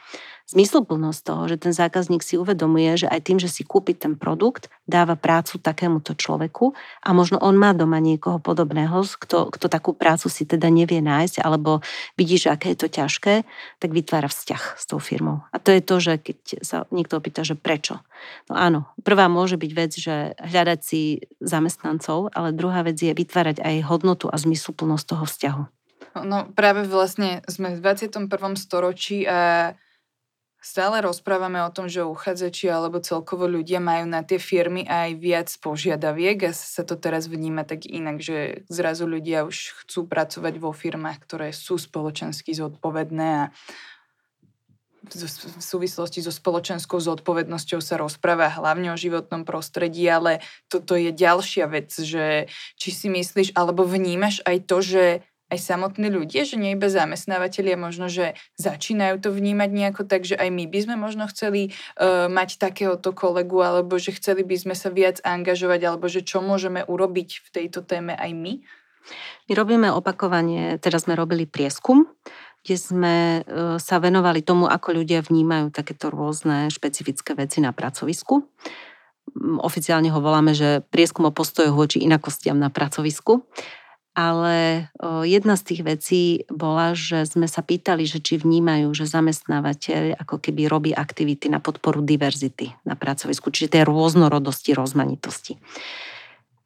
zmysluplnosť toho, že ten zákazník si uvedomuje, že aj tým, že si kúpi ten produkt, dáva prácu takémuto človeku a možno on má doma niekoho podobného, kto, kto takú prácu si teda nevie nájsť, alebo vidí, že aké je to ťažké, tak vytvára vzťah s tou firmou. A to je to, že keď sa niekto opýta, že prečo. No áno, prvá môže byť vec, že hľadať si zamestnancov, ale druhá vec je vytvárať aj hodnotu a zmysluplnosť toho vzťahu. No práve vlastne sme v 21. storočí a Stále rozprávame o tom, že uchádzači alebo celkovo ľudia majú na tie firmy aj viac požiadaviek. A sa to teraz vníma tak inak, že zrazu ľudia už chcú pracovať vo firmách, ktoré sú spoločensky zodpovedné a v súvislosti so spoločenskou zodpovednosťou sa rozpráva hlavne o životnom prostredí, ale toto je ďalšia vec, že či si myslíš alebo vnímaš aj to, že aj samotní ľudia, že nie iba zamestnávateľia možno, že začínajú to vnímať nejako tak, že aj my by sme možno chceli uh, mať takéhoto kolegu, alebo že chceli by sme sa viac angažovať, alebo že čo môžeme urobiť v tejto téme aj my? My robíme opakovanie, teraz sme robili prieskum, kde sme uh, sa venovali tomu, ako ľudia vnímajú takéto rôzne špecifické veci na pracovisku. Oficiálne ho voláme, že prieskum o postojoch voči inakostiam na pracovisku ale jedna z tých vecí bola, že sme sa pýtali, že či vnímajú, že zamestnávateľ ako keby robí aktivity na podporu diverzity na pracovisku, čiže tej rôznorodosti, rozmanitosti.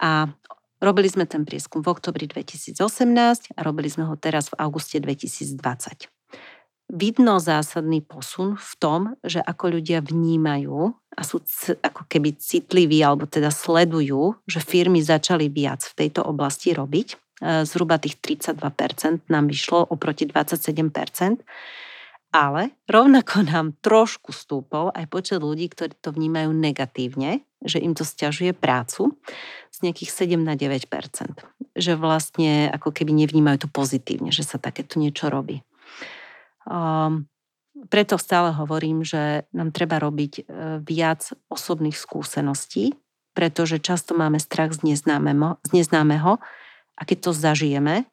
A robili sme ten prieskum v oktobri 2018 a robili sme ho teraz v auguste 2020. Vidno zásadný posun v tom, že ako ľudia vnímajú a sú ako keby citliví alebo teda sledujú, že firmy začali viac v tejto oblasti robiť zhruba tých 32% nám vyšlo oproti 27%. Ale rovnako nám trošku stúpol aj počet ľudí, ktorí to vnímajú negatívne, že im to stiažuje prácu z nejakých 7 na 9% Že vlastne ako keby nevnímajú to pozitívne, že sa takéto niečo robí. Um, preto stále hovorím, že nám treba robiť e, viac osobných skúseností, pretože často máme strach z neznámeho, z neznámeho a keď to zažijeme,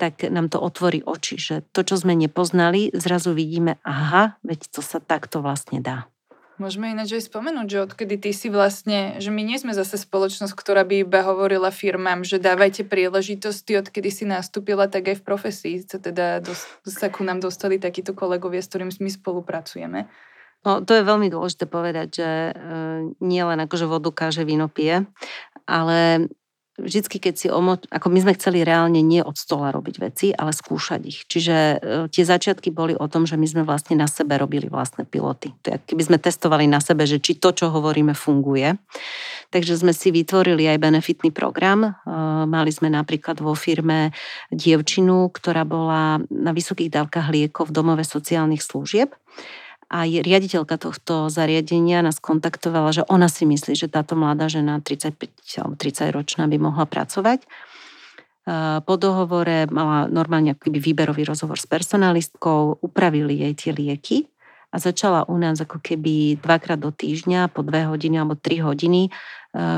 tak nám to otvorí oči, že to, čo sme nepoznali, zrazu vidíme, aha, veď to sa takto vlastne dá. Môžeme ináč aj spomenúť, že odkedy ty si vlastne, že my nie sme zase spoločnosť, ktorá by iba hovorila firmám, že dávajte príležitosti, odkedy si nastúpila, tak aj v profesii sa teda dos- sa ku nám dostali takíto kolegovia, s ktorými my spolupracujeme. No, to je veľmi dôležité povedať, že e, nie len akože vodu káže víno pije, ale vždycky, keď si omo... ako my sme chceli reálne nie od stola robiť veci, ale skúšať ich. Čiže e, tie začiatky boli o tom, že my sme vlastne na sebe robili vlastné piloty. To je, keby sme testovali na sebe, že či to, čo hovoríme, funguje. Takže sme si vytvorili aj benefitný program. E, mali sme napríklad vo firme dievčinu, ktorá bola na vysokých dávkach liekov v domove sociálnych služieb a riaditeľka tohto zariadenia nás kontaktovala, že ona si myslí, že táto mladá žena 35 alebo 30 ročná by mohla pracovať. Po dohovore mala normálne akýby výberový rozhovor s personalistkou, upravili jej tie lieky a začala u nás ako keby dvakrát do týždňa po dve hodiny alebo tri hodiny e,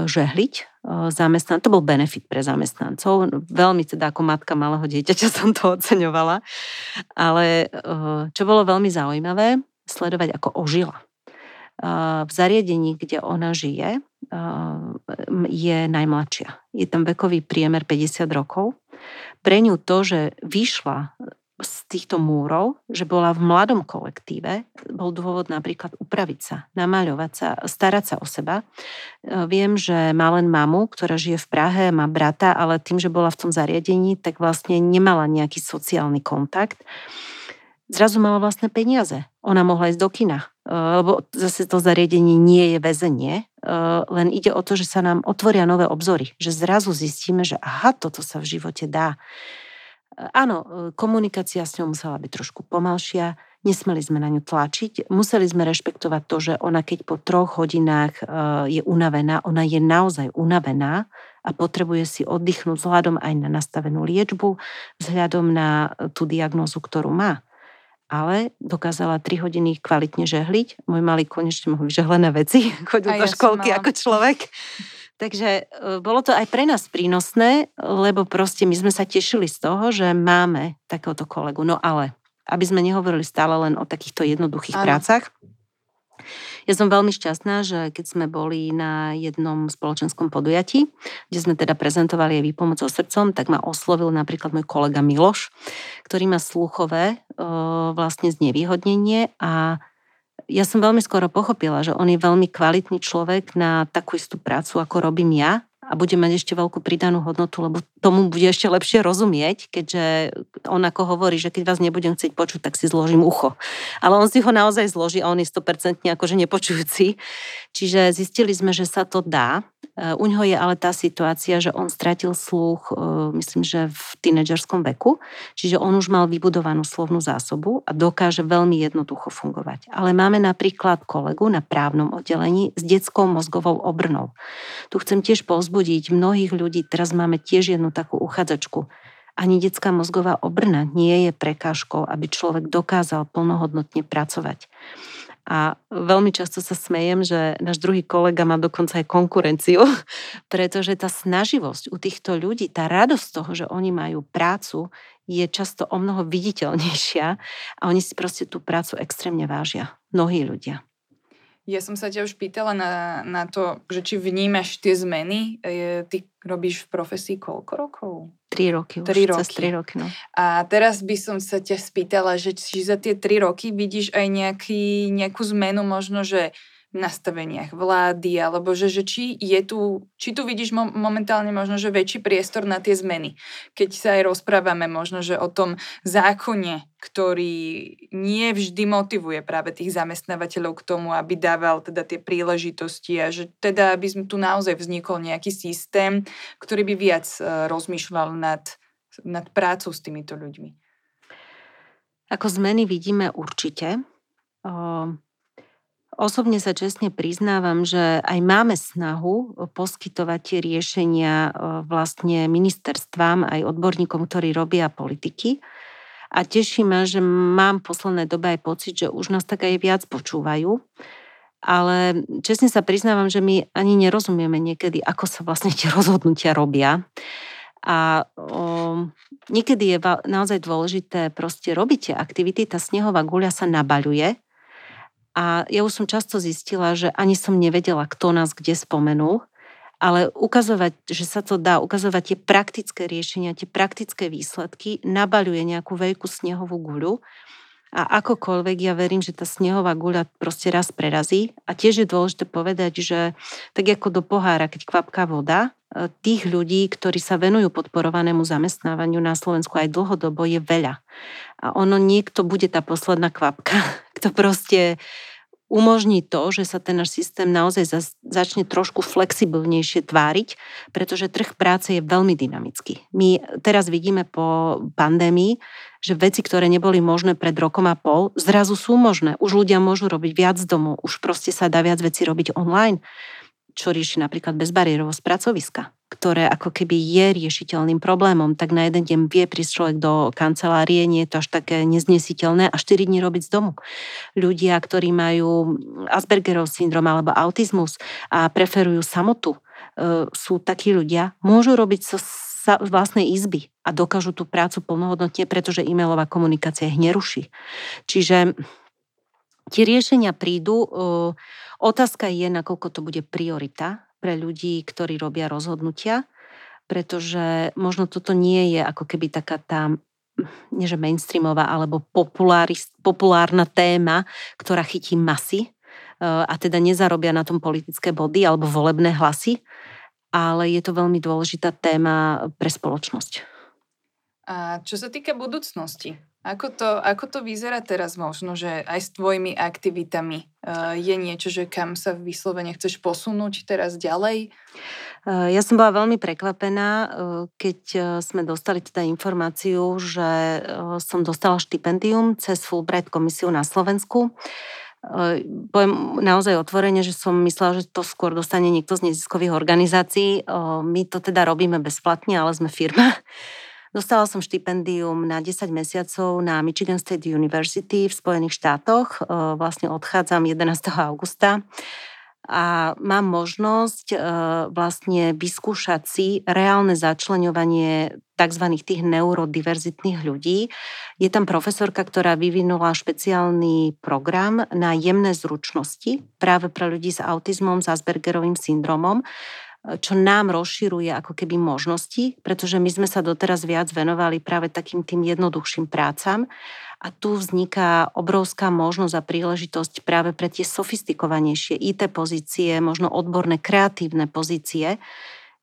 žehliť e, zamestnan. To bol benefit pre zamestnancov. Veľmi teda ako matka malého dieťaťa som to oceňovala. Ale e, čo bolo veľmi zaujímavé, sledovať, ako ožila. V zariadení, kde ona žije, je najmladšia. Je tam vekový priemer 50 rokov. Pre ňu to, že vyšla z týchto múrov, že bola v mladom kolektíve, bol dôvod napríklad upraviť sa, namaľovať sa, starať sa o seba. Viem, že má len mamu, ktorá žije v Prahe, má brata, ale tým, že bola v tom zariadení, tak vlastne nemala nejaký sociálny kontakt zrazu mala vlastné peniaze. Ona mohla ísť do kina, e, lebo zase to zariadenie nie je väzenie, e, len ide o to, že sa nám otvoria nové obzory, že zrazu zistíme, že aha, toto sa v živote dá. E, áno, komunikácia s ňou musela byť trošku pomalšia, nesmeli sme na ňu tlačiť, museli sme rešpektovať to, že ona keď po troch hodinách je unavená, ona je naozaj unavená a potrebuje si oddychnúť vzhľadom aj na nastavenú liečbu, vzhľadom na tú diagnózu, ktorú má ale dokázala 3 hodiny kvalitne žehliť. Môj malý konečne mohol žehlené veci, chodil do ja školky ako človek. Takže e, bolo to aj pre nás prínosné, lebo proste my sme sa tešili z toho, že máme takéhoto kolegu. No ale aby sme nehovorili stále len o takýchto jednoduchých ano. prácach. Ja som veľmi šťastná, že keď sme boli na jednom spoločenskom podujatí, kde sme teda prezentovali aj výpomoc so srdcom, tak ma oslovil napríklad môj kolega Miloš, ktorý má sluchové vlastne znevýhodnenie a ja som veľmi skoro pochopila, že on je veľmi kvalitný človek na takú istú prácu, ako robím ja a bude mať ešte veľkú pridanú hodnotu, lebo tomu bude ešte lepšie rozumieť, keďže on ako hovorí, že keď vás nebudem chcieť počuť, tak si zložím ucho. Ale on si ho naozaj zloží a on je 100% akože nepočujúci. Čiže zistili sme, že sa to dá. E, u ňoho je ale tá situácia, že on stratil sluch, e, myslím, že v tínedžerskom veku, čiže on už mal vybudovanú slovnú zásobu a dokáže veľmi jednoducho fungovať. Ale máme napríklad kolegu na právnom oddelení s detskou mozgovou obrnou. Tu chcem tiež pozbudiť povzbudiť mnohých ľudí. Teraz máme tiež jednu takú uchádzačku. Ani detská mozgová obrna nie je prekážkou, aby človek dokázal plnohodnotne pracovať. A veľmi často sa smejem, že náš druhý kolega má dokonca aj konkurenciu, pretože tá snaživosť u týchto ľudí, tá radosť toho, že oni majú prácu, je často o mnoho viditeľnejšia a oni si proste tú prácu extrémne vážia. Mnohí ľudia. Ja som sa ťa už pýtala na, na to, že či vnímaš tie zmeny. Je, ty robíš v profesii koľko rokov? Tri roky už, tri roky. cez tri roky. No. A teraz by som sa ťa spýtala, že či za tie tri roky vidíš aj nejaký, nejakú zmenu možno, že nastaveniach vlády, alebo že, že či je tu, či tu vidíš mo- momentálne možno, že väčší priestor na tie zmeny. Keď sa aj rozprávame možno, že o tom zákone, ktorý nie vždy motivuje práve tých zamestnávateľov k tomu, aby dával teda tie príležitosti a že teda, aby tu naozaj vznikol nejaký systém, ktorý by viac uh, rozmýšľal nad, nad prácou s týmito ľuďmi. Ako zmeny vidíme určite. Osobne sa čestne priznávam, že aj máme snahu poskytovať tie riešenia e, vlastne ministerstvám, aj odborníkom, ktorí robia politiky. A teší ma, že mám v poslednej dobe aj pocit, že už nás tak aj viac počúvajú. Ale čestne sa priznávam, že my ani nerozumieme niekedy, ako sa vlastne tie rozhodnutia robia. A o, niekedy je naozaj dôležité proste robiť tie aktivity, tá snehová guľa sa nabaľuje a ja už som často zistila, že ani som nevedela, kto nás kde spomenul, ale ukazovať, že sa to dá, ukazovať tie praktické riešenia, tie praktické výsledky, nabaľuje nejakú veľkú snehovú guľu. A akokoľvek ja verím, že tá snehová guľa proste raz prerazí. A tiež je dôležité povedať, že tak ako do pohára, keď kvapká voda, tých ľudí, ktorí sa venujú podporovanému zamestnávaniu na Slovensku aj dlhodobo je veľa. A ono niekto bude tá posledná kvapka, to proste umožní to, že sa ten náš systém naozaj začne trošku flexibilnejšie tváriť, pretože trh práce je veľmi dynamický. My teraz vidíme po pandémii, že veci, ktoré neboli možné pred rokom a pol, zrazu sú možné. Už ľudia môžu robiť viac domu, už proste sa dá viac veci robiť online čo rieši napríklad bezbariérovosť pracoviska, ktoré ako keby je riešiteľným problémom, tak na jeden deň vie prísť človek do kancelárie, nie je to až také neznesiteľné a 4 dní robiť z domu. Ľudia, ktorí majú Aspergerov syndrom alebo autizmus a preferujú samotu, e, sú takí ľudia, môžu robiť so sa vlastnej izby a dokážu tú prácu plnohodnotne, pretože e-mailová komunikácia ich neruší. Čiže tie riešenia prídu. Otázka je, nakoľko to bude priorita pre ľudí, ktorí robia rozhodnutia, pretože možno toto nie je ako keby taká tá nie že mainstreamová, alebo populárna téma, ktorá chytí masy a teda nezarobia na tom politické body alebo volebné hlasy, ale je to veľmi dôležitá téma pre spoločnosť. A čo sa týka budúcnosti, ako to, ako to vyzerá teraz možno, že aj s tvojimi aktivitami uh, je niečo, že kam sa vyslovene chceš posunúť teraz ďalej? Uh, ja som bola veľmi prekvapená, uh, keď sme dostali teda informáciu, že som dostala štipendium cez Fulbright komisiu na Slovensku. Poviem naozaj otvorene, že som myslela, že to skôr dostane niekto z neziskových organizácií. My to teda robíme bezplatne, ale sme firma. Dostala som štipendium na 10 mesiacov na Michigan State University v Spojených štátoch. Vlastne odchádzam 11. augusta. a mám možnosť vlastne vyskúšať si reálne začleňovanie tzv. tých neurodiverzitných ľudí. Je tam profesorka, ktorá vyvinula špeciálny program na jemné zručnosti práve pre ľudí s autizmom, s Aspergerovým syndromom, čo nám rozširuje ako keby možnosti, pretože my sme sa doteraz viac venovali práve takým tým jednoduchším prácam a tu vzniká obrovská možnosť a príležitosť práve pre tie sofistikovanejšie IT pozície, možno odborné kreatívne pozície,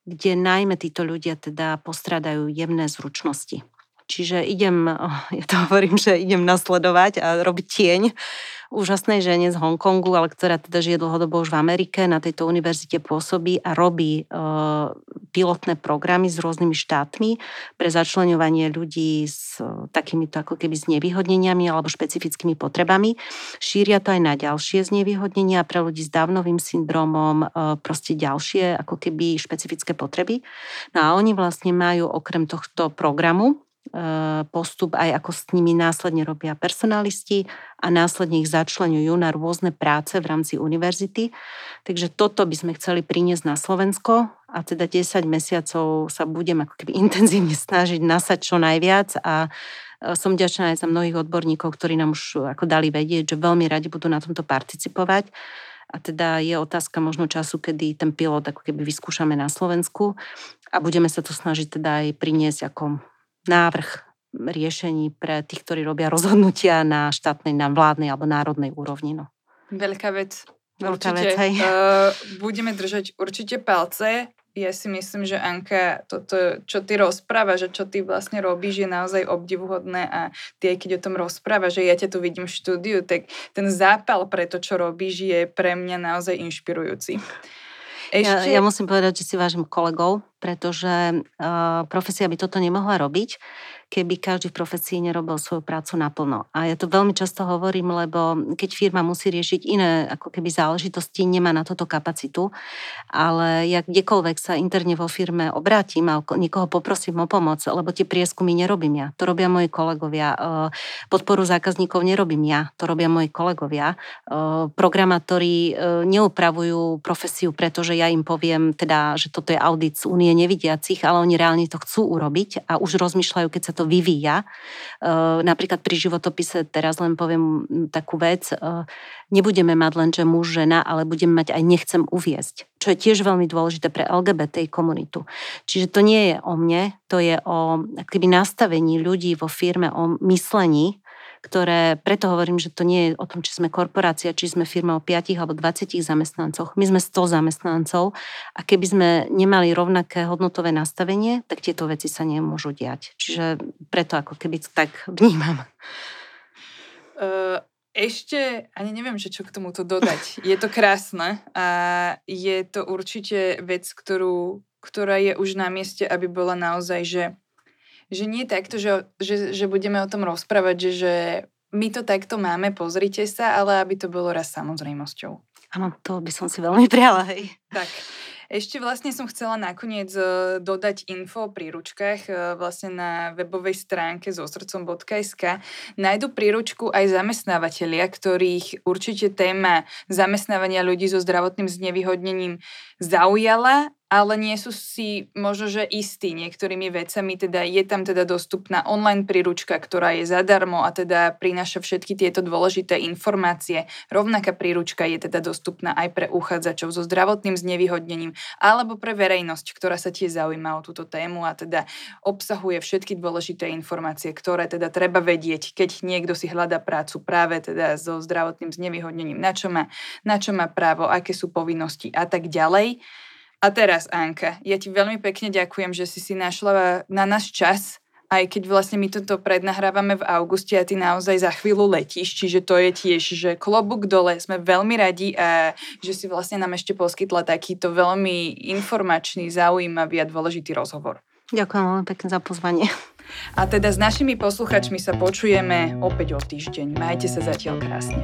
kde najmä títo ľudia teda postradajú jemné zručnosti. Čiže idem, ja to hovorím, že idem nasledovať a robiť tieň úžasnej žene z Hongkongu, ale ktorá teda žije dlhodobo už v Amerike, na tejto univerzite pôsobí a robí e, pilotné programy s rôznymi štátmi pre začlenovanie ľudí s e, takýmito ako keby znevýhodneniami alebo špecifickými potrebami. Šíria to aj na ďalšie znevýhodnenia pre ľudí s dávnovým syndromom, e, proste ďalšie ako keby špecifické potreby. No a oni vlastne majú okrem tohto programu postup aj ako s nimi následne robia personalisti a následne ich začlenujú na rôzne práce v rámci univerzity. Takže toto by sme chceli priniesť na Slovensko a teda 10 mesiacov sa budem ako keby intenzívne snažiť nasať čo najviac a eh, som ďačná aj za mnohých odborníkov, ktorí nám už ako dali vedieť, že veľmi radi budú na tomto participovať. A teda je otázka možno času, kedy ten pilot ako keby vyskúšame na Slovensku a budeme sa to snažiť teda aj priniesť ako návrh riešení pre tých, ktorí robia rozhodnutia na štátnej, na vládnej alebo národnej úrovni. No. Veľká vec. Veľká určite, vec, hej. Uh, budeme držať určite palce. Ja si myslím, že Anka, toto, čo ty rozpráva, že čo ty vlastne robíš, je naozaj obdivuhodné a ty aj keď o tom rozpráva, že ja ťa tu vidím v štúdiu, tak ten zápal pre to, čo robíš, je pre mňa naozaj inšpirujúci. Ešte... Ja, ja musím povedať, že si vážim kolegov, pretože uh, profesia by toto nemohla robiť, keby každý v profesii nerobil svoju prácu naplno. A ja to veľmi často hovorím, lebo keď firma musí riešiť iné ako keby záležitosti, nemá na toto kapacitu. Ale ja kdekoľvek sa interne vo firme obrátim a niekoho poprosím o pomoc, lebo tie prieskumy nerobím ja. To robia moji kolegovia. Podporu zákazníkov nerobím ja. To robia moji kolegovia. Programátori neupravujú profesiu, pretože ja im poviem, teda, že toto je audit z únie nevidiacich, ale oni reálne to chcú urobiť a už rozmýšľajú, keď sa to vyvíja. Napríklad pri životopise, teraz len poviem takú vec, nebudeme mať len, že muž, žena, ale budeme mať aj nechcem uviezť, čo je tiež veľmi dôležité pre LGBT komunitu. Čiže to nie je o mne, to je o nastavení ľudí vo firme, o myslení, ktoré, preto hovorím, že to nie je o tom, či sme korporácia, či sme firma o 5 alebo 20 zamestnancoch. My sme 100 zamestnancov a keby sme nemali rovnaké hodnotové nastavenie, tak tieto veci sa nemôžu diať. Čiže preto ako keby tak vnímam. ešte, ani neviem, že čo k tomuto dodať. Je to krásne a je to určite vec, ktorú, ktorá je už na mieste, aby bola naozaj, že že nie takto, že, že, že budeme o tom rozprávať, že, že my to takto máme, pozrite sa, ale aby to bolo raz samozrejmosťou. Áno, to by som si veľmi priala, hej. Tak. Ešte vlastne som chcela nakoniec e, dodať info o príručkách e, vlastne na webovej stránke so srdcom.sk. Najdu príručku aj zamestnávateľia, ktorých určite téma zamestnávania ľudí so zdravotným znevýhodnením zaujala ale nie sú si možno, že istí niektorými vecami, teda je tam teda dostupná online príručka, ktorá je zadarmo a teda prináša všetky tieto dôležité informácie. Rovnaká príručka je teda dostupná aj pre uchádzačov so zdravotným znevýhodnením alebo pre verejnosť, ktorá sa tiež zaujíma o túto tému a teda obsahuje všetky dôležité informácie, ktoré teda treba vedieť, keď niekto si hľadá prácu práve teda so zdravotným znevýhodnením, na čo má, na čo má právo, aké sú povinnosti a tak ďalej. A teraz, Anka, ja ti veľmi pekne ďakujem, že si si našla na náš čas, aj keď vlastne my toto prednahrávame v auguste a ty naozaj za chvíľu letíš, čiže to je tiež, že klobúk dole, sme veľmi radi a že si vlastne nám ešte poskytla takýto veľmi informačný, zaujímavý a dôležitý rozhovor. Ďakujem veľmi pekne za pozvanie. A teda s našimi posluchačmi sa počujeme opäť o týždeň. Majte sa zatiaľ krásne.